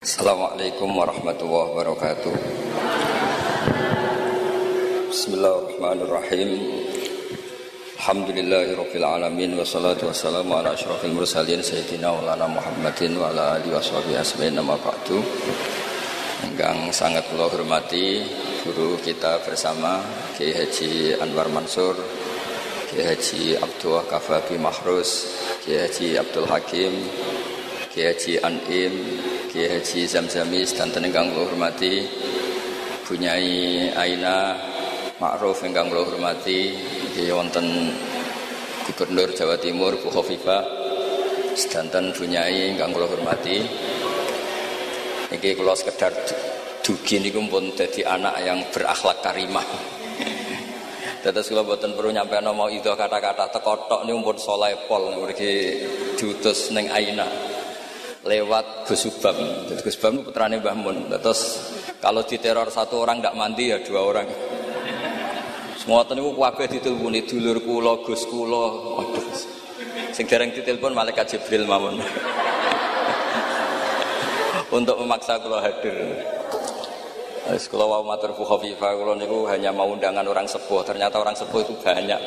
Assalamualaikum warahmatullahi wabarakatuh. Bismillahirrahmanirrahim. Alhamdulillahi rabbil alamin Wassalatu wassalamu ala ashrafil mursalin Sayyidina ulana Muhammadin Wa ala alihi wa sahbihi asmain nama ba'du. Enggang sangat kula hormati Guru kita bersama Kiai Haji Anwar Mansur Kiai Haji Abdullah Kafabi Mahrus Kiai Haji Abdul Hakim Kiai Haji An'im Kiai Haji Zamzamis dan tenenggang kula hormati Bunyai Aina Ma'ruf ingkang kula hormati Kiai wonten Gubernur Jawa Timur Bu Khofifah sedanten Bunyai ingkang kula hormati. Iki kula sekedar dugi niku pun dadi anak yang berakhlak karimah. Tetes kula boten perlu nyampe mau itu kata-kata tekotok niku pun soleh pol mriki diutus ning Aina lewat Gus Subam. Jadi Gus itu putrane Mbah Mun. Terus kalau diteror satu orang tidak mandi ya dua orang. Semua niku kabeh diteleponi dulur kula, Gus kula. Waduh. Sing dereng ditelepon malaikat Jibril mawon. Untuk memaksa kula hadir. Wis kula wau matur Bu Khafifah kula niku hanya mau undangan orang sepuh. Ternyata orang sepuh itu banyak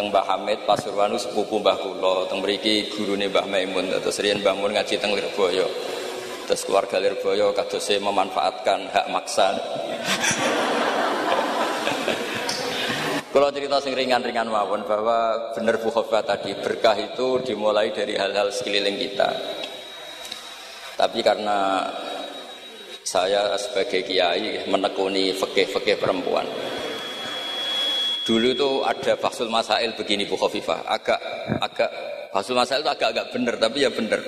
teng Mbah Hamid Pasuruan sepupu Mbah kula teng mriki gurune Mbah Maimun. Terus riyen Mbah Mun ngaji teng Lirboyo. Terus keluarga Lirboyo kadose memanfaatkan hak maksa Kalau cerita sing ringan-ringan mawon bahwa benar Bu tadi berkah itu dimulai dari hal-hal sekeliling kita. Tapi karena saya sebagai kiai menekuni fikih-fikih perempuan, Dulu itu ada Baksul Masail begini Bu Khofifah, agak agak Baksul Masail itu agak-agak benar tapi ya benar.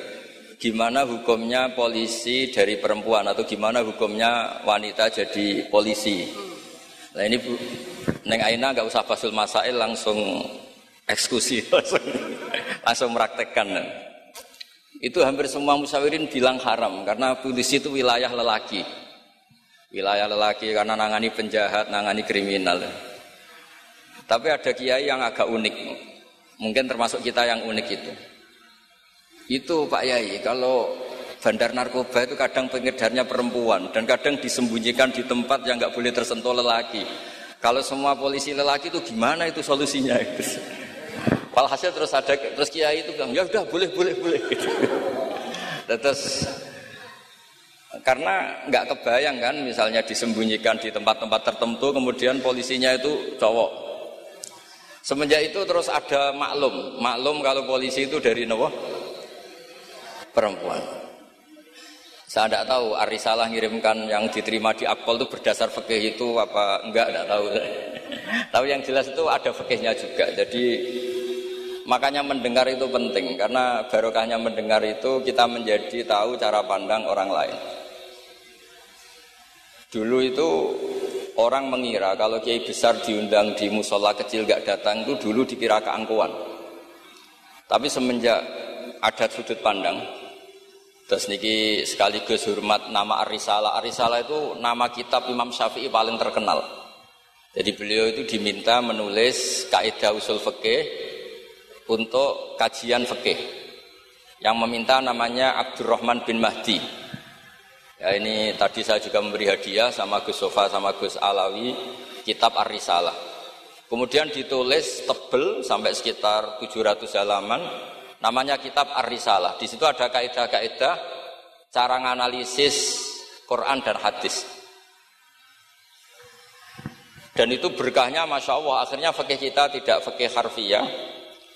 Gimana hukumnya polisi dari perempuan atau gimana hukumnya wanita jadi polisi? Nah ini Bu, Neng Aina nggak usah Baksul Masail langsung eksekusi langsung, langsung meraktekkan. Itu hampir semua musawirin bilang haram karena polisi itu wilayah lelaki. Wilayah lelaki karena nangani penjahat, nangani kriminal. Tapi ada kiai yang agak unik. Mungkin termasuk kita yang unik itu. Itu Pak Yai, kalau bandar narkoba itu kadang pengedarnya perempuan dan kadang disembunyikan di tempat yang nggak boleh tersentuh lelaki. Kalau semua polisi lelaki itu gimana itu solusinya? Walhasil terus ada terus kiai itu bilang ya udah boleh boleh boleh. terus karena nggak kebayang kan misalnya disembunyikan di tempat-tempat tertentu kemudian polisinya itu cowok Semenjak itu terus ada maklum, maklum kalau polisi itu dari nopo perempuan. Saya tidak tahu Arisalah ngirimkan yang diterima di Akpol itu berdasar fikih itu apa enggak, tidak tahu. tahu yang jelas itu ada fikihnya juga. Jadi makanya mendengar itu penting karena barokahnya mendengar itu kita menjadi tahu cara pandang orang lain. Dulu itu Orang mengira kalau kiai besar diundang di musola kecil gak datang itu dulu dikira keangkuhan. Tapi semenjak ada sudut pandang, terus niki sekaligus hormat nama Arisala. Arisala itu nama kitab Imam Syafi'i paling terkenal. Jadi beliau itu diminta menulis kaidah usul fikih untuk kajian fikih. Yang meminta namanya Abdurrahman bin Mahdi. Ya ini tadi saya juga memberi hadiah sama Gus Sofa sama Gus Alawi kitab Ar-Risalah. Kemudian ditulis tebel sampai sekitar 700 halaman namanya kitab Ar-Risalah. Di situ ada kaidah-kaidah cara menganalisis Quran dan hadis. Dan itu berkahnya Masya Allah akhirnya fakih kita tidak fakih harfiah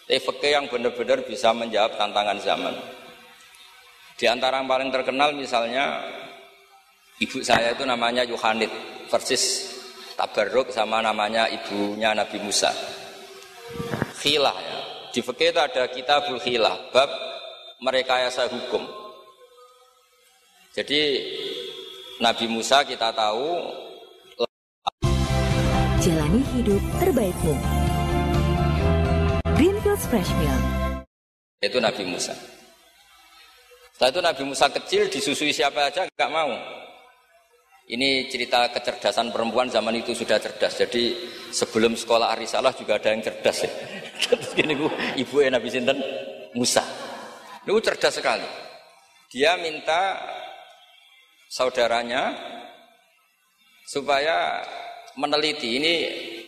tapi fakih yang benar-benar bisa menjawab tantangan zaman. Di antara yang paling terkenal misalnya Ibu saya itu namanya Yohanit versis Tabarruk sama namanya ibunya Nabi Musa. Khilah ya. Di fikih itu ada kitabul khilah, bab merekayasa hukum. Jadi Nabi Musa kita tahu Jalani hidup terbaikmu. Greenfields Fresh Milk. Itu Nabi Musa. Setelah itu Nabi Musa kecil disusui siapa aja nggak mau. Ini cerita kecerdasan perempuan zaman itu sudah cerdas. Jadi sebelum sekolah Arisalah juga ada yang cerdas ya. Terus gini bu, ibu Nabi Sinten Musa. Itu cerdas sekali. Dia minta saudaranya supaya meneliti ini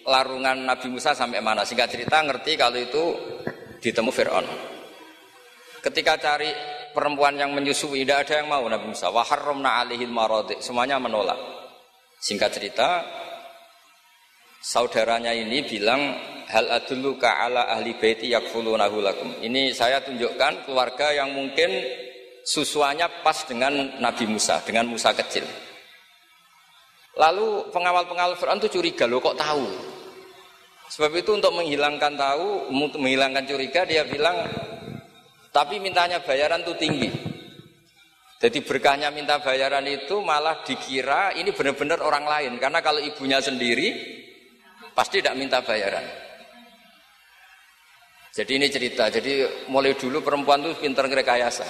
larungan Nabi Musa sampai mana. Singkat cerita ngerti kalau itu ditemu Fir'aun. Ketika cari perempuan yang menyusui, tidak ada yang mau Nabi Musa. Waharromna alihil marodi. Semuanya menolak. Singkat cerita, saudaranya ini bilang, hal adulluka ala ahli baiti yakfulunahu lakum. Ini saya tunjukkan keluarga yang mungkin susuannya pas dengan Nabi Musa, dengan Musa kecil. Lalu pengawal-pengawal Fir'aun itu curiga, loh kok tahu? Sebab itu untuk menghilangkan tahu, menghilangkan curiga dia bilang, tapi mintanya bayaran tuh tinggi. Jadi berkahnya minta bayaran itu malah dikira ini benar-benar orang lain. Karena kalau ibunya sendiri pasti tidak minta bayaran. Jadi ini cerita. Jadi mulai dulu perempuan tuh pinter ngerekayasa.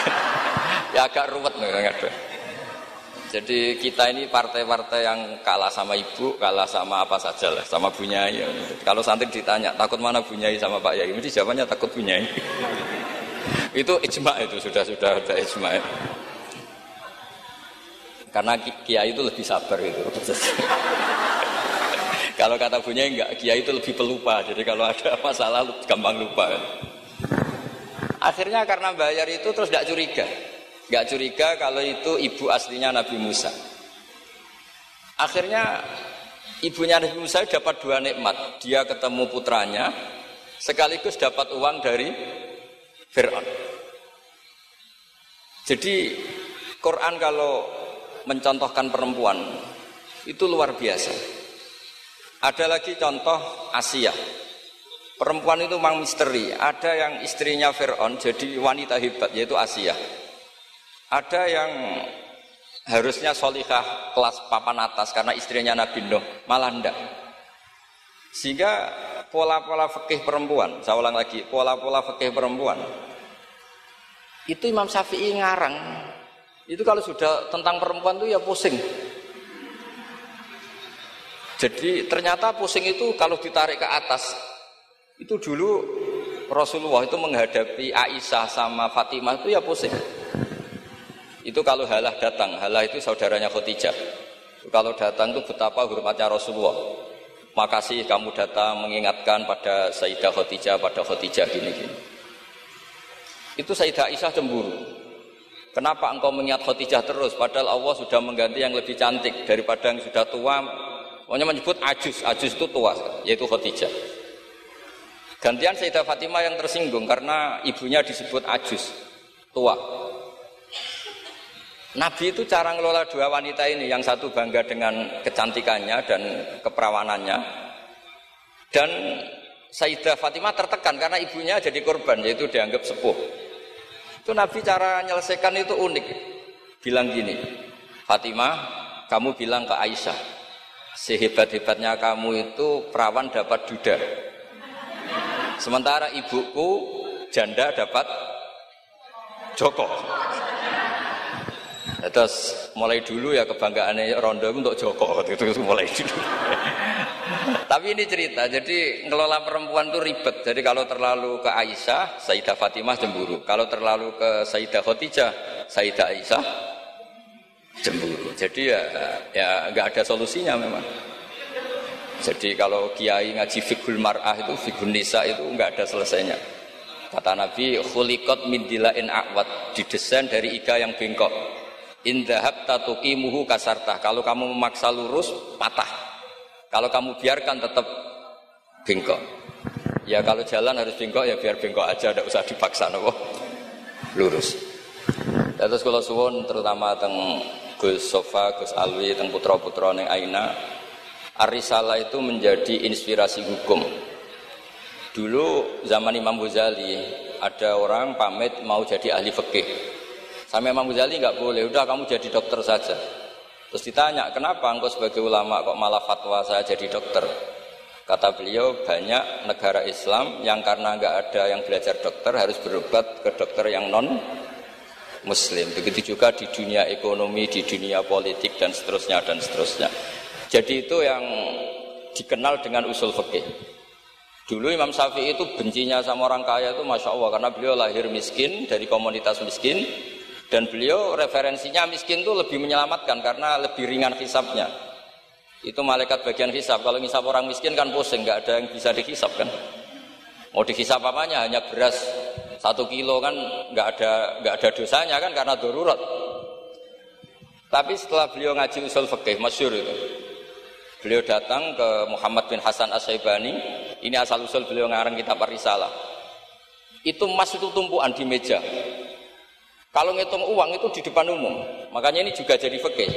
ya agak ruwet nih Jadi kita ini partai-partai yang kalah sama ibu, kalah sama apa saja lah, sama bunyai. Kalau santri ditanya, takut mana bunyai sama Pak Yai? Mesti jawabannya takut bunyai. itu ijma itu sudah sudah ada ijma. Karena kiai itu lebih sabar itu. kalau kata bunyai enggak, kiai itu lebih pelupa. Jadi kalau ada masalah gampang lupa. Akhirnya karena bayar itu terus tidak curiga. Gak curiga kalau itu ibu aslinya Nabi Musa. Akhirnya ibunya Nabi Musa dapat dua nikmat. Dia ketemu putranya, sekaligus dapat uang dari Fir'aun. Jadi Quran kalau mencontohkan perempuan itu luar biasa. Ada lagi contoh Asia. Perempuan itu memang misteri. Ada yang istrinya Fir'aun jadi wanita hebat yaitu Asia. Ada yang harusnya solikah kelas papan atas karena istrinya Nabi Nuh, malah enggak. Sehingga pola-pola fikih perempuan, saya ulang lagi, pola-pola fikih perempuan. Itu Imam Syafi'i ngarang. Itu kalau sudah tentang perempuan itu ya pusing. Jadi ternyata pusing itu kalau ditarik ke atas. Itu dulu Rasulullah itu menghadapi Aisyah sama Fatimah itu ya pusing. Itu kalau halah datang, halah itu saudaranya Khadijah. Kalau datang itu betapa hormatnya Rasulullah. Makasih kamu datang mengingatkan pada Sayyidah Khadijah, pada Khadijah gini-gini. Itu Sayyidah Aisyah cemburu. Kenapa engkau mengingat Khadijah terus? Padahal Allah sudah mengganti yang lebih cantik daripada yang sudah tua. Pokoknya menyebut ajus, ajus itu tua, yaitu Khadijah. Gantian Sayyidah Fatimah yang tersinggung karena ibunya disebut ajus, tua. Nabi itu cara ngelola dua wanita ini, yang satu bangga dengan kecantikannya dan keperawanannya, dan Sayyidah Fatimah tertekan karena ibunya jadi korban, yaitu dianggap sepuh. Itu Nabi cara menyelesaikan itu unik. Bilang gini, Fatimah, kamu bilang ke Aisyah, sehebat-hebatnya kamu itu perawan dapat duda. Sementara ibuku janda dapat Joko. Terus mulai dulu ya kebanggaannya Rondo untuk Joko itu mulai dulu. Tapi ini cerita, jadi ngelola perempuan itu ribet. Jadi kalau terlalu ke Aisyah, Sayyidah Fatimah cemburu. Kalau terlalu ke Sayyidah Khadijah, Sayyidah Aisyah cemburu. Jadi ya ya nggak ada solusinya memang. Jadi kalau kiai ngaji fikul mar'ah itu fikul nisa itu nggak ada selesainya. Kata Nabi, khulikot min dilain akwat, didesain dari iga yang bengkok Indahab muhu kasartah. Kalau kamu memaksa lurus, patah. Kalau kamu biarkan tetap bengkok. Ya kalau jalan harus bengkok ya biar bengkok aja, tidak usah dipaksa nopo. Lurus. Ya, terus kalau suwon terutama teng Gus Sofa, Gus Alwi, teng putra-putra neng Aina, Arisala itu menjadi inspirasi hukum. Dulu zaman Imam Ghazali ada orang pamit mau jadi ahli fikih sama Imam Ghazali nggak boleh, udah kamu jadi dokter saja. Terus ditanya, kenapa engkau sebagai ulama kok malah fatwa saya jadi dokter? Kata beliau, banyak negara Islam yang karena nggak ada yang belajar dokter harus berobat ke dokter yang non Muslim. Begitu juga di dunia ekonomi, di dunia politik dan seterusnya dan seterusnya. Jadi itu yang dikenal dengan usul fikih. Dulu Imam Syafi'i itu bencinya sama orang kaya itu masya Allah karena beliau lahir miskin dari komunitas miskin Dan beliau referensinya miskin itu lebih menyelamatkan karena lebih ringan hisapnya. Itu malaikat bagian hisap. Kalau ngisap orang miskin kan pusing, nggak ada yang bisa dihisap kan. Mau dihisap apanya? Hanya beras satu kilo kan nggak ada nggak ada dosanya kan karena darurat. Tapi setelah beliau ngaji usul fikih masyur itu, beliau datang ke Muhammad bin Hasan Asyaibani. Ini asal usul beliau ngarang kitab Risalah. Itu emas itu tumpuan di meja. Kalau ngitung uang itu di depan umum. Makanya ini juga jadi fikih.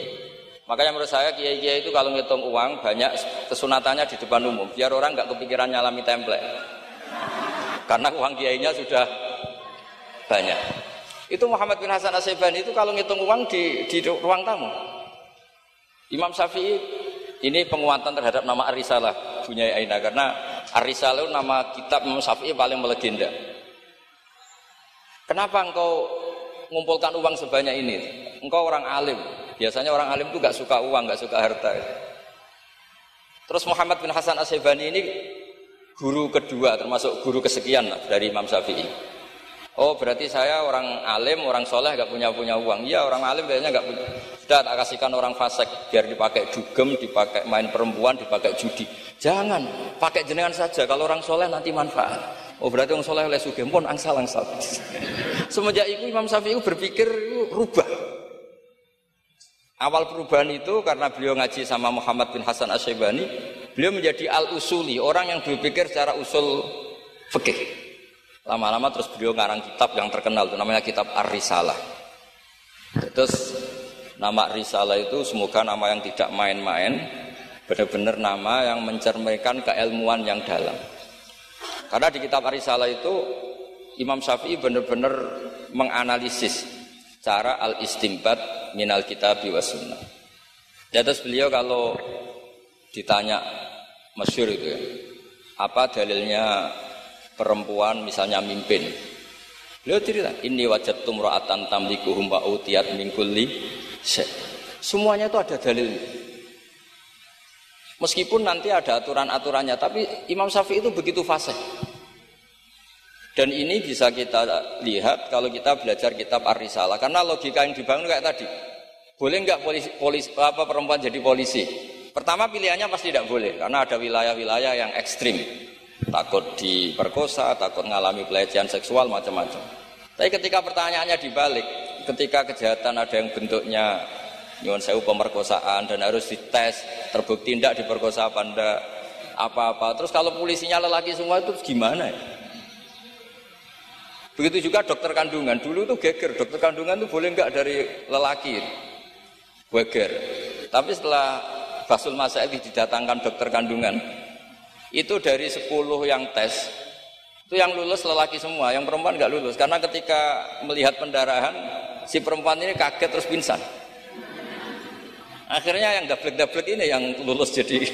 Makanya menurut saya kiai-kiai itu kalau ngitung uang banyak kesunatannya di depan umum. Biar orang nggak kepikiran nyalami template. Karena uang kiainya sudah banyak. Itu Muhammad bin Hasan Asyibani itu kalau ngitung uang di, di ruang tamu. Imam Syafi'i ini penguatan terhadap nama Arisalah punya Aina karena Arisalah nama kitab Imam Syafi'i paling melegenda. Kenapa engkau mengumpulkan uang sebanyak ini? Engkau orang alim. Biasanya orang alim itu gak suka uang, gak suka harta. Terus Muhammad bin Hasan Asyibani ini guru kedua, termasuk guru kesekian dari Imam Syafi'i. Oh berarti saya orang alim, orang soleh gak punya punya uang. Iya orang alim biasanya gak punya. Sudah tak kasihkan orang fasik biar dipakai dugem, dipakai main perempuan, dipakai judi. Jangan pakai jenengan saja. Kalau orang soleh nanti manfaat. Oh berarti orang soleh oleh sugem pun angsal angsal. Semenjak itu Imam Syafi'i berpikir rubah. Awal perubahan itu karena beliau ngaji sama Muhammad bin Hasan Asyibani, beliau menjadi al-usuli, orang yang berpikir secara usul fikih. Lama-lama terus beliau ngarang kitab yang terkenal itu namanya kitab Ar-Risalah. Terus nama Risalah itu semoga nama yang tidak main-main, benar-benar nama yang mencerminkan keilmuan yang dalam. Karena di kitab Ar-Risalah itu Imam Syafi'i benar-benar menganalisis cara al-istimbat minal kitab wa sunnah. Dan terus beliau kalau ditanya masyur itu ya, apa dalilnya perempuan misalnya mimpin. Beliau cerita, ini wajat tumro'atan tamlikuhum wa utiyat min Semuanya itu ada dalil. Meskipun nanti ada aturan-aturannya, tapi Imam Syafi'i itu begitu fasih. Dan ini bisa kita lihat kalau kita belajar kitab Ar-Risalah. Karena logika yang dibangun kayak tadi. Boleh nggak polisi, polisi, apa perempuan jadi polisi? Pertama pilihannya pasti tidak boleh, karena ada wilayah-wilayah yang ekstrim takut diperkosa, takut mengalami pelecehan seksual macam-macam. Tapi ketika pertanyaannya dibalik, ketika kejahatan ada yang bentuknya nyuwun sewu pemerkosaan dan harus dites terbukti tidak diperkosa apa ndak apa-apa. Terus kalau polisinya lelaki semua itu gimana ya? Begitu juga dokter kandungan. Dulu tuh geger, dokter kandungan tuh boleh nggak dari lelaki? Geger. Tapi setelah Basul Masail didatangkan dokter kandungan, itu dari 10 yang tes itu yang lulus lelaki semua, yang perempuan nggak lulus karena ketika melihat pendarahan si perempuan ini kaget terus pingsan. Akhirnya yang dablek-dablek ini yang lulus jadi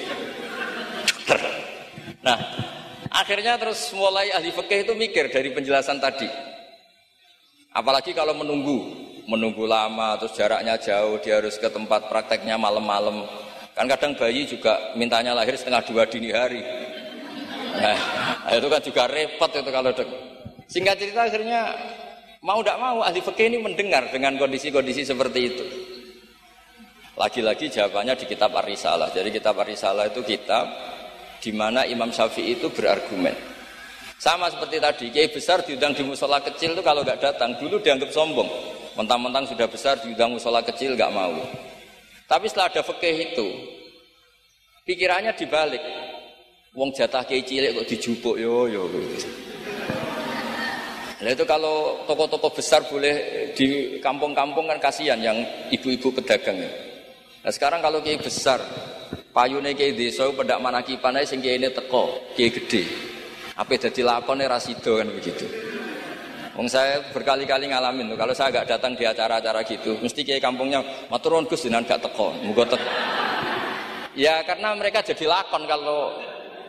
dokter. Nah, akhirnya terus mulai ahli fikih itu mikir dari penjelasan tadi. Apalagi kalau menunggu, menunggu lama terus jaraknya jauh, dia harus ke tempat prakteknya malam-malam. Kan kadang bayi juga mintanya lahir setengah dua dini hari. Nah, itu kan juga repot itu kalau dek. Singkat cerita akhirnya mau tidak mau ahli fikih ini mendengar dengan kondisi-kondisi seperti itu. Lagi-lagi jawabannya di kitab Ar-Risalah. Jadi kitab Ar-Risalah itu kitab di mana Imam Syafi'i itu berargumen. Sama seperti tadi, kiai besar diundang di musola kecil itu kalau nggak datang, dulu dianggap sombong. Mentang-mentang sudah besar diundang musola kecil nggak mau. Tapi setelah ada fikih itu, pikirannya dibalik. Wong jatah kiai cilik kok dijupuk yo yo. Nah itu kalau toko-toko besar boleh di kampung-kampung kan kasihan yang ibu-ibu pedagang. Nah sekarang kalau kiai besar, payune kiai desa pedak manakipan ae sing ini teko, kiai gede. Apa dadi lakone rasido kan begitu. Wong saya berkali-kali ngalamin tuh, kalau saya nggak datang di acara-acara gitu, mesti kiai kampungnya maturun Gus dengan gak teko, muga teko. Ya karena mereka jadi lakon kalau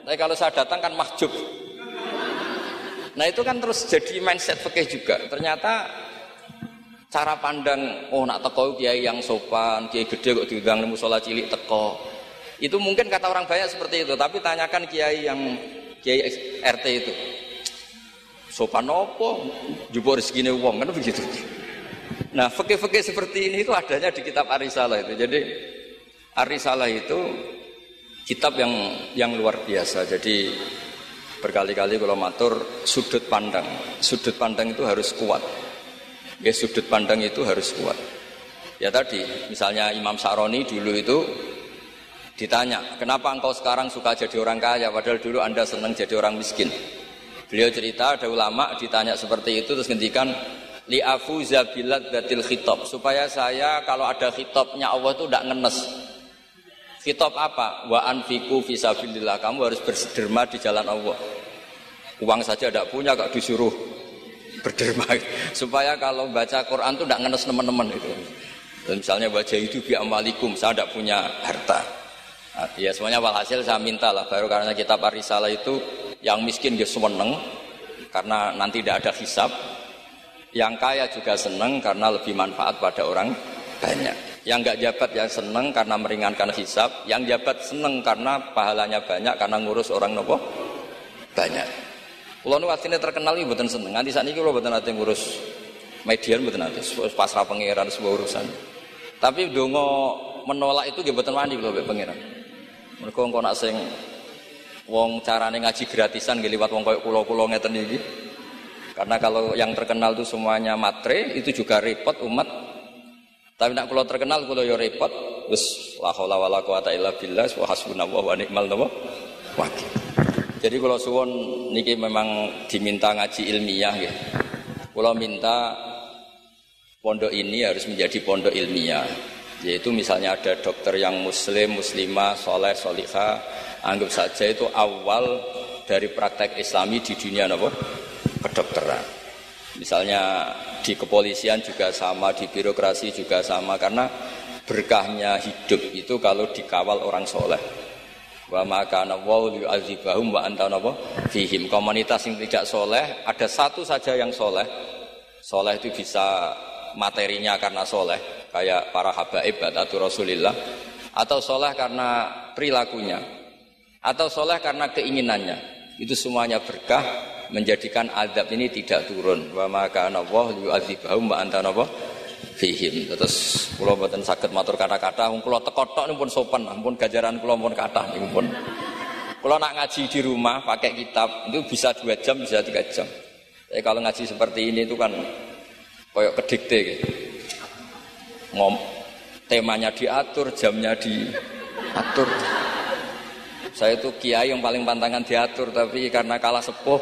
tapi kalau saya datang kan mahjub. Nah itu kan terus jadi mindset fikih juga. Ternyata cara pandang oh nak teko kiai yang sopan, kiai gede kok diundang musola cilik teko. Itu mungkin kata orang banyak seperti itu, tapi tanyakan kiai yang kiai RT itu. Sopan opo? Jupuk rezekine wong kan begitu. Nah, fikih-fikih seperti ini itu adanya di kitab Arisalah itu. Jadi Arisalah itu kitab yang yang luar biasa. Jadi berkali-kali kalau matur sudut pandang. Sudut pandang itu harus kuat. Ya, sudut pandang itu harus kuat. Ya tadi, misalnya Imam Saroni dulu itu ditanya, kenapa engkau sekarang suka jadi orang kaya, padahal dulu anda senang jadi orang miskin. Beliau cerita ada ulama ditanya seperti itu terus ngendikan li'afu zabilat batil khitab. Supaya saya kalau ada khitabnya Allah itu tidak ngenes. Khitab apa? Wa anfiku fisabilillah kamu harus berderma di jalan Allah. Uang saja tidak punya kok disuruh berderma supaya kalau baca Quran itu tidak ngenes teman-teman itu dan misalnya baca itu bi amalikum saya tidak punya harta nah, ya semuanya walhasil saya minta lah baru karena kitab Arisalah itu yang miskin dia seneng karena nanti tidak ada hisab yang kaya juga senang karena lebih manfaat pada orang banyak. Yang nggak jabat yang senang karena meringankan hisap. Yang jabat senang karena pahalanya banyak karena ngurus orang nopo banyak. Kalau nu aslinya terkenal ini buatan seneng. Nanti saat ini kalau buatan nanti ngurus median buatan nanti pasrah pangeran sebuah urusan. Tapi dongo menolak itu dia buatan mandi kalau pangeran. Mereka engkau nak sing wong carane ngaji gratisan gak liwat wong koyo kulo-kulo ngeten iki. Karena kalau yang terkenal itu semuanya matre, itu juga repot umat. Tapi nak kalau terkenal kalau yo repot, wis la haula wala quwata illa billah wa hasbunallahu wa ni'mal wakil. Jadi kalau suwon niki memang diminta ngaji ilmiah ya. Kalau minta pondok ini harus menjadi pondok ilmiah. Yaitu misalnya ada dokter yang muslim, muslimah, soleh, solihah, anggap saja itu awal dari praktek islami di dunia apa? kedokteran. Misalnya di kepolisian juga sama, di birokrasi juga sama karena berkahnya hidup itu kalau dikawal orang soleh. Wa maka nawau yu'adzibahum wa anta fihim. Komunitas yang tidak soleh ada satu saja yang soleh. Soleh itu bisa materinya karena soleh kayak para habaib atau Rasulillah atau soleh karena perilakunya atau soleh karena keinginannya itu semuanya berkah menjadikan adab ini tidak turun. Wa maka Allah yu'adzibahum wa anta napa fihim. Terus kula mboten saged matur kata-kata wong kula teko tok pun sopan, pun gajaran kula pun kathah niku pun. Kula nak ngaji di rumah pakai kitab itu bisa dua jam, bisa tiga jam. Tapi kalau ngaji seperti ini itu kan koyok kedikte gitu. Ngom temanya diatur, jamnya diatur. Saya itu kiai yang paling pantangan diatur, tapi karena kalah sepuh,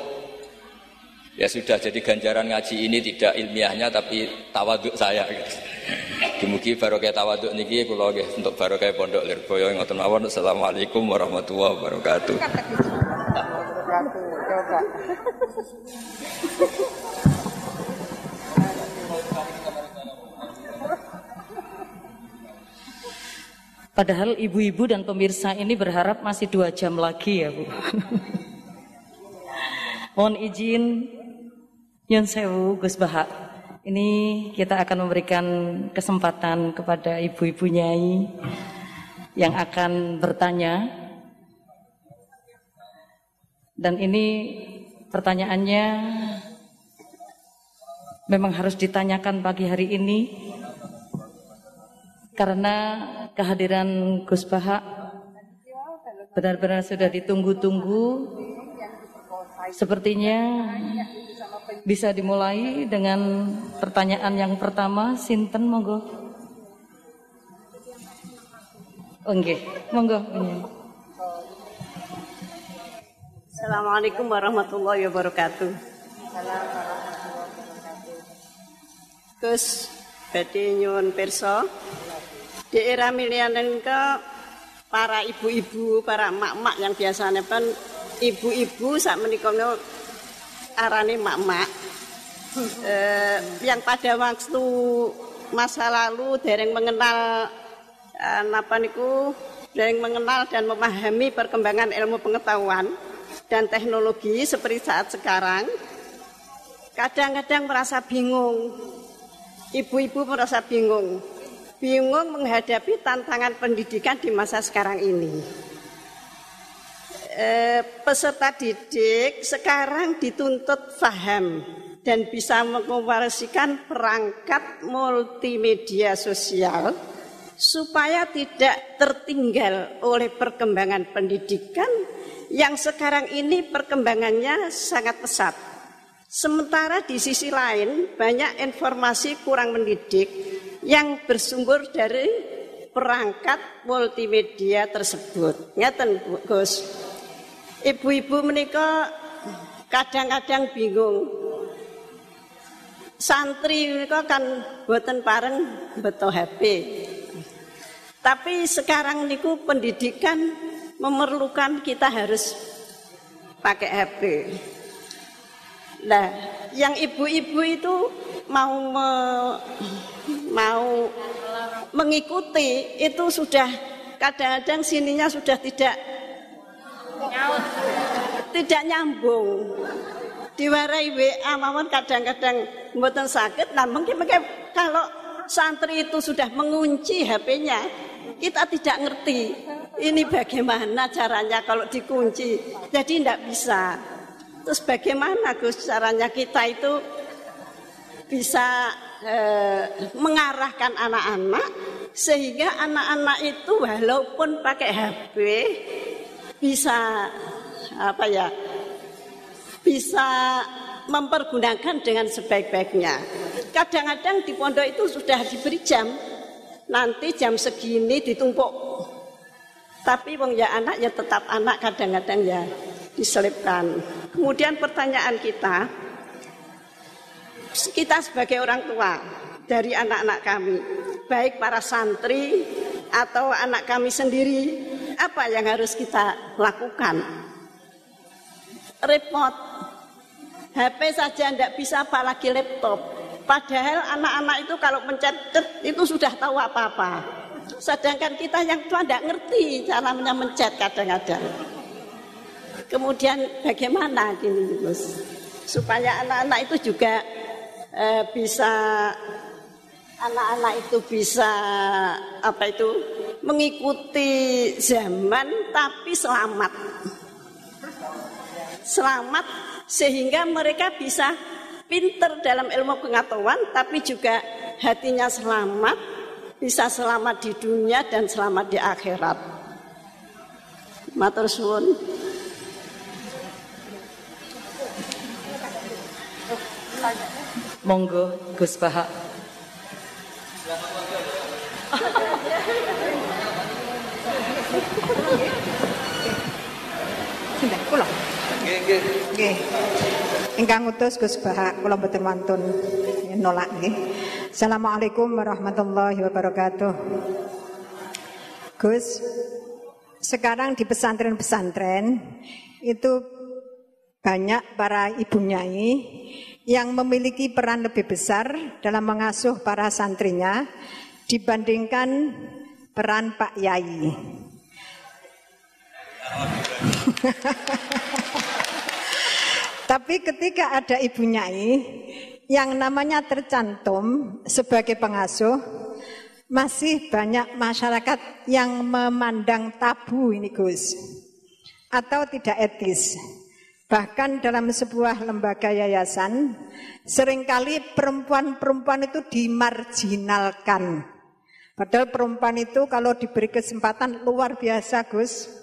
ya sudah jadi ganjaran ngaji ini tidak ilmiahnya tapi tawaduk saya. Dimugi barokah tawaduk niki kula nggih untuk barokah pondok Lirboyo ngoten mawon. Assalamualaikum warahmatullahi wabarakatuh. Padahal ibu-ibu dan pemirsa ini berharap masih dua jam lagi ya Bu. Mohon izin Yun Sewu Gus Bahak. Ini kita akan memberikan kesempatan kepada ibu-ibu nyai yang akan bertanya. Dan ini pertanyaannya memang harus ditanyakan pagi hari ini karena kehadiran Gus Bahak benar-benar sudah ditunggu-tunggu. Sepertinya bisa dimulai dengan pertanyaan yang pertama, Sinten monggo. Oke, monggo. Assalamualaikum warahmatullahi wabarakatuh. Gus, badhe nyuwun pirsa. Di era milenial para ibu-ibu, para mak-mak yang biasanya kan ibu-ibu saat menikah arane mak-mak eh, yang pada waktu masa lalu dereng mengenal eh, apa niku dereng mengenal dan memahami perkembangan ilmu pengetahuan dan teknologi seperti saat sekarang kadang-kadang merasa bingung. Ibu-ibu merasa bingung. Bingung menghadapi tantangan pendidikan di masa sekarang ini eh, peserta didik sekarang dituntut faham, dan bisa mengoperasikan perangkat multimedia sosial supaya tidak tertinggal oleh perkembangan pendidikan yang sekarang ini perkembangannya sangat pesat. Sementara di sisi lain banyak informasi kurang mendidik yang bersumber dari perangkat multimedia tersebut. Ngeten Gus. Ibu-ibu menikah kadang-kadang bingung. Santri menika kan boten pareng beto HP. Tapi sekarang niku pendidikan memerlukan kita harus pakai HP. Nah, yang ibu-ibu itu mau me, mau mengikuti itu sudah kadang-kadang sininya sudah tidak tidak nyambung. Diwarai WA mawon kadang-kadang mboten sakit, nah mungkin kalau santri itu sudah mengunci HP-nya, kita tidak ngerti ini bagaimana caranya kalau dikunci. Jadi tidak bisa. Terus bagaimana Gus caranya kita itu bisa eh, mengarahkan anak-anak sehingga anak-anak itu walaupun pakai HP bisa apa ya bisa mempergunakan dengan sebaik-baiknya. Kadang-kadang di pondok itu sudah diberi jam, nanti jam segini ditumpuk. Tapi wong ya anak ya tetap anak kadang-kadang ya diselipkan. Kemudian pertanyaan kita, kita sebagai orang tua dari anak-anak kami, baik para santri atau anak kami sendiri, apa yang harus kita lakukan? Repot, HP saja tidak bisa apalagi laptop. Padahal anak-anak itu kalau mencet itu sudah tahu apa-apa. Sedangkan kita yang tua tidak ngerti caranya mencet kadang-kadang. Kemudian bagaimana gini Gus? Supaya anak-anak itu juga eh, bisa anak-anak itu bisa apa itu mengikuti zaman tapi selamat. Selamat sehingga mereka bisa pinter dalam ilmu pengetahuan tapi juga hatinya selamat, bisa selamat di dunia dan selamat di akhirat. Matur suwun. Monggo Gus Bahak. Sinten kula? Ingkang utus Gus Bahak kula mboten wantun nolak nggih. Assalamualaikum warahmatullahi wabarakatuh. Gus, sekarang di pesantren-pesantren itu banyak para ibu nyai yang memiliki peran lebih besar dalam mengasuh para santrinya dibandingkan peran Pak Yai. Tapi ketika ada ibu nyai yang namanya tercantum sebagai pengasuh, masih banyak masyarakat yang memandang tabu ini Gus atau tidak etis. Bahkan dalam sebuah lembaga yayasan, sering kali perempuan-perempuan itu dimarginalkan. Padahal perempuan itu kalau diberi kesempatan luar biasa Gus,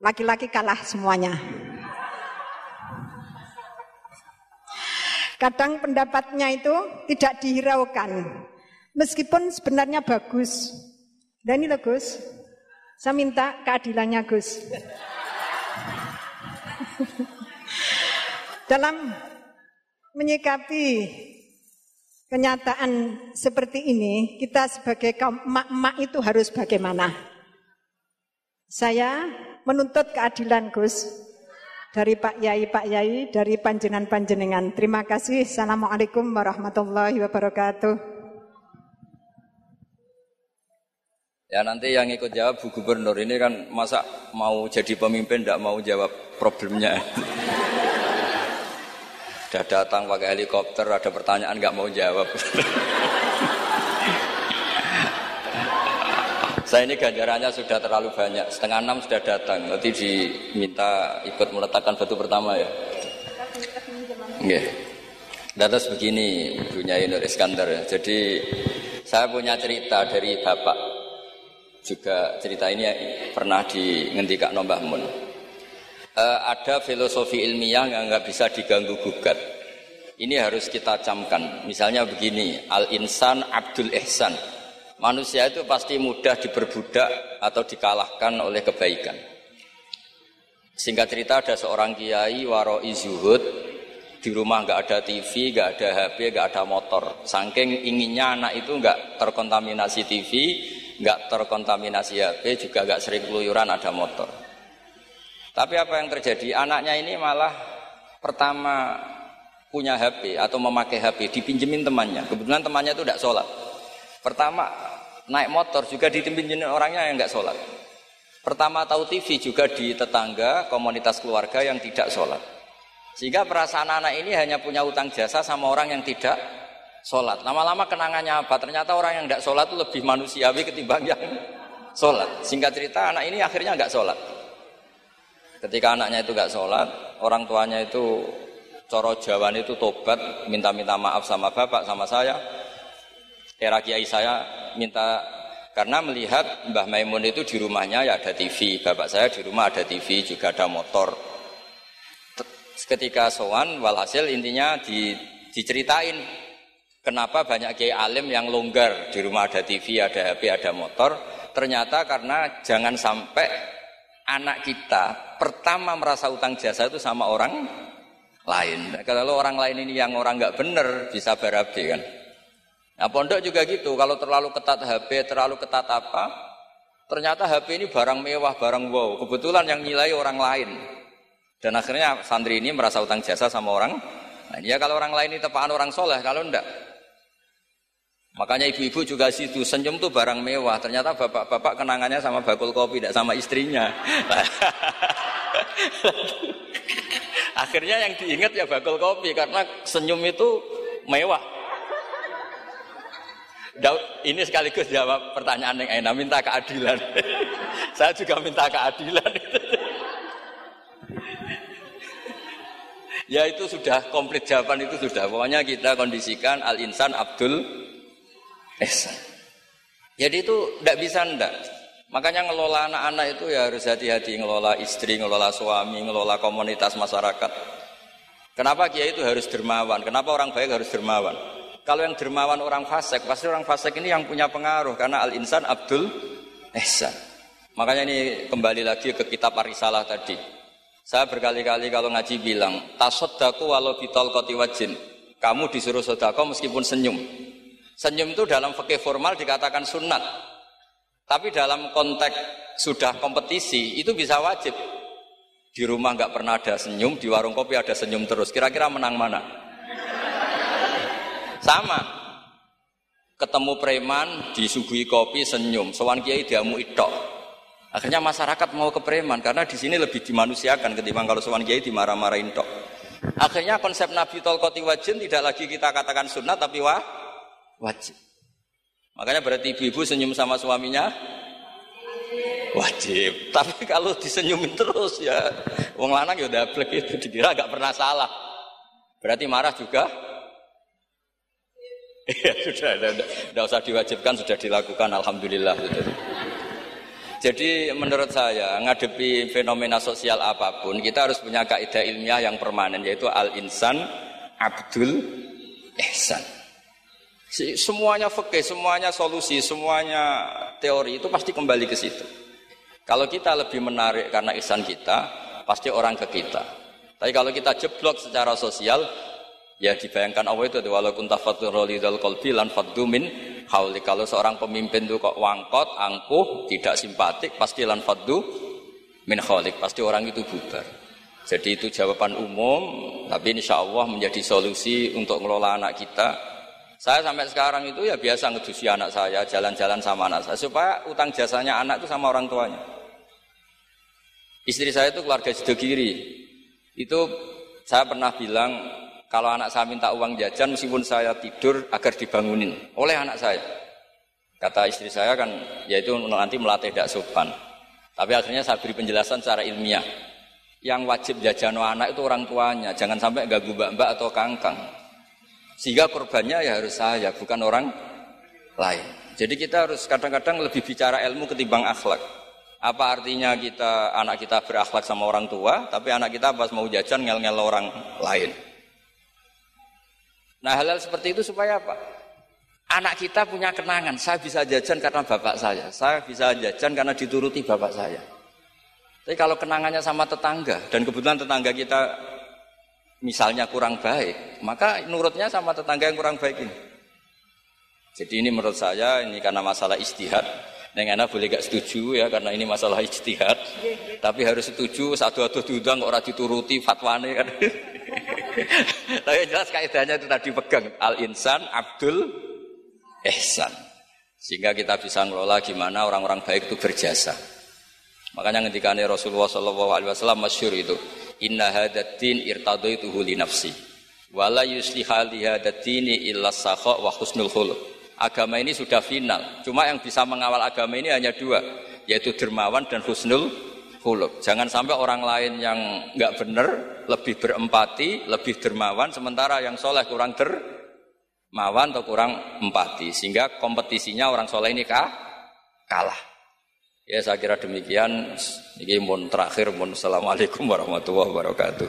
laki-laki kalah semuanya. Kadang pendapatnya itu tidak dihiraukan. Meskipun sebenarnya bagus. Dan ini Gus, saya minta keadilannya Gus. Dalam menyikapi kenyataan seperti ini, kita sebagai kaum emak-emak itu harus bagaimana? Saya menuntut keadilan Gus dari Pak Yai, Pak Yai, dari panjenengan-panjenengan. Terima kasih. Assalamualaikum warahmatullahi wabarakatuh. Ya nanti yang ikut jawab Bu Gubernur ini kan masa mau jadi pemimpin tidak mau jawab problemnya. Sudah datang pakai helikopter, ada pertanyaan nggak mau jawab. Saya ini ganjarannya sudah terlalu banyak, setengah enam sudah datang. Nanti diminta ikut meletakkan batu pertama ya. Oke. Datas begini, punya Nur Iskandar. Jadi saya punya cerita dari bapak. Juga cerita ini pernah di ngendikak Mbah Mun. E, ada filosofi ilmiah yang nggak bisa diganggu gugat. Ini harus kita camkan. Misalnya begini, al-insan abdul ihsan. Manusia itu pasti mudah diperbudak atau dikalahkan oleh kebaikan. Singkat cerita ada seorang kiai waro zuhud di rumah nggak ada TV, nggak ada HP, nggak ada motor. Saking inginnya anak itu nggak terkontaminasi TV, nggak terkontaminasi HP, juga nggak sering keluyuran ada motor. Tapi apa yang terjadi? Anaknya ini malah pertama punya HP atau memakai HP dipinjemin temannya. Kebetulan temannya itu tidak sholat. Pertama naik motor juga dipinjemin orangnya yang nggak sholat. Pertama tahu TV juga di tetangga komunitas keluarga yang tidak sholat. Sehingga perasaan anak ini hanya punya utang jasa sama orang yang tidak sholat. Lama-lama kenangannya apa? Ternyata orang yang tidak sholat itu lebih manusiawi ketimbang yang sholat. Singkat cerita anak ini akhirnya nggak sholat. Ketika anaknya itu nggak sholat, orang tuanya itu coro jawan itu tobat, minta-minta maaf sama bapak, sama saya. Era kiai saya minta karena melihat Mbah Maimun itu di rumahnya ya ada TV, bapak saya di rumah ada TV, juga ada motor ketika sowan walhasil intinya di, diceritain kenapa banyak kiai alim yang longgar di rumah ada TV, ada HP, ada motor. Ternyata karena jangan sampai anak kita pertama merasa utang jasa itu sama orang lain. Kalau orang lain ini yang orang nggak bener bisa berabe kan. Nah pondok juga gitu. Kalau terlalu ketat HP, terlalu ketat apa, ternyata HP ini barang mewah, barang wow. Kebetulan yang nilai orang lain. Dan akhirnya santri ini merasa utang jasa sama orang. Nah, ya kalau orang lain ini tepaan orang soleh, kalau enggak. Makanya ibu-ibu juga situ senyum tuh barang mewah. Ternyata bapak-bapak kenangannya sama bakul kopi, tidak sama istrinya. Akhirnya yang diingat ya bakul kopi karena senyum itu mewah. Ini sekaligus jawab pertanyaan yang enak, minta keadilan. Saya juga minta keadilan. Ya itu sudah komplit jawaban itu sudah. Pokoknya kita kondisikan al-insan Abdul Ehsan. Jadi itu tidak bisa ndak. Makanya ngelola anak-anak itu ya harus hati-hati ngelola istri, ngelola suami, ngelola komunitas masyarakat. Kenapa kiai itu harus dermawan? Kenapa orang baik harus dermawan? Kalau yang dermawan orang fasik, pasti orang fasik ini yang punya pengaruh karena al-insan Abdul Ehsan. Makanya ini kembali lagi ke kitab Arisalah tadi. Saya berkali-kali kalau ngaji bilang, tasoddaku walau bitol wajin. Kamu disuruh sodako meskipun senyum. Senyum itu dalam fikih formal dikatakan sunat. Tapi dalam konteks sudah kompetisi itu bisa wajib. Di rumah nggak pernah ada senyum, di warung kopi ada senyum terus. Kira-kira menang mana? Sama. Ketemu preman, disuguhi kopi, senyum. Sowan kiai diamu itok Akhirnya masyarakat mau ke preman karena di sini lebih dimanusiakan ketimbang kalau sowan kiai dimarah-marahin tok. Akhirnya konsep Nabi Tolkoti wajib tidak lagi kita katakan sunnah tapi wah, wajib. Makanya berarti ibu-ibu senyum sama suaminya wajib. Tapi kalau disenyumin terus ya wong lanang ya udah itu dikira gak pernah salah. Berarti marah juga Ya sudah, sudah, usah diwajibkan, sudah dilakukan, alhamdulillah. Gitu. Jadi menurut saya ngadepi fenomena sosial apa pun kita harus punya kaidah ilmiah yang permanen yaitu al insan abdul ihsan. Semuanya fikih, semuanya solusi, semuanya teori itu pasti kembali ke situ. Kalau kita lebih menarik karena ihsan kita, pasti orang ke kita. Tapi kalau kita jeblok secara sosial, ya dibayangkan Allah itu walau kunta faturolidal kolbi lan min hauli. Kalau seorang pemimpin itu kok wangkot, angkuh, tidak simpatik, pasti lan faddu min khalik. Pasti orang itu bubar. Jadi itu jawaban umum, tapi insya Allah menjadi solusi untuk ngelola anak kita. Saya sampai sekarang itu ya biasa ngedusi anak saya, jalan-jalan sama anak saya, supaya utang jasanya anak itu sama orang tuanya. Istri saya itu keluarga Sidogiri. Itu saya pernah bilang kalau anak saya minta uang jajan meskipun saya tidur agar dibangunin oleh anak saya. Kata istri saya kan yaitu nanti melatih tidak sopan. Tapi akhirnya saya beri penjelasan secara ilmiah. Yang wajib jajan anak itu orang tuanya, jangan sampai ganggu mbak-mbak atau kangkang. Sehingga korbannya ya harus saya, bukan orang lain. Jadi kita harus kadang-kadang lebih bicara ilmu ketimbang akhlak. Apa artinya kita anak kita berakhlak sama orang tua, tapi anak kita pas mau jajan ngel-ngel orang lain. Nah hal-hal seperti itu supaya apa? Anak kita punya kenangan, saya bisa jajan karena bapak saya, saya bisa jajan karena dituruti bapak saya. Tapi kalau kenangannya sama tetangga, dan kebetulan tetangga kita misalnya kurang baik, maka nurutnya sama tetangga yang kurang baik ini. Jadi ini menurut saya ini karena masalah istihad. Neng anak boleh gak setuju ya karena ini masalah istihad. Tapi harus setuju satu atau diundang orang dituruti fatwane kan. Tapi jelas kaidahnya itu tadi pegang al insan abdul ihsan. Sehingga kita bisa ngelola gimana orang-orang baik itu berjasa. Makanya ketika Rasulullah Shallallahu Alaihi Wasallam masyur itu, Inna hadatin irtadoituhu li nafsi, wala yusliha li hadatini illa sakha wa husnul khuluq agama ini sudah final. Cuma yang bisa mengawal agama ini hanya dua, yaitu dermawan dan husnul huluk. Jangan sampai orang lain yang nggak benar lebih berempati, lebih dermawan, sementara yang soleh kurang dermawan atau kurang empati, sehingga kompetisinya orang soleh ini kah? kalah. Ya saya kira demikian. Ini mohon terakhir, mohon assalamualaikum warahmatullahi wabarakatuh.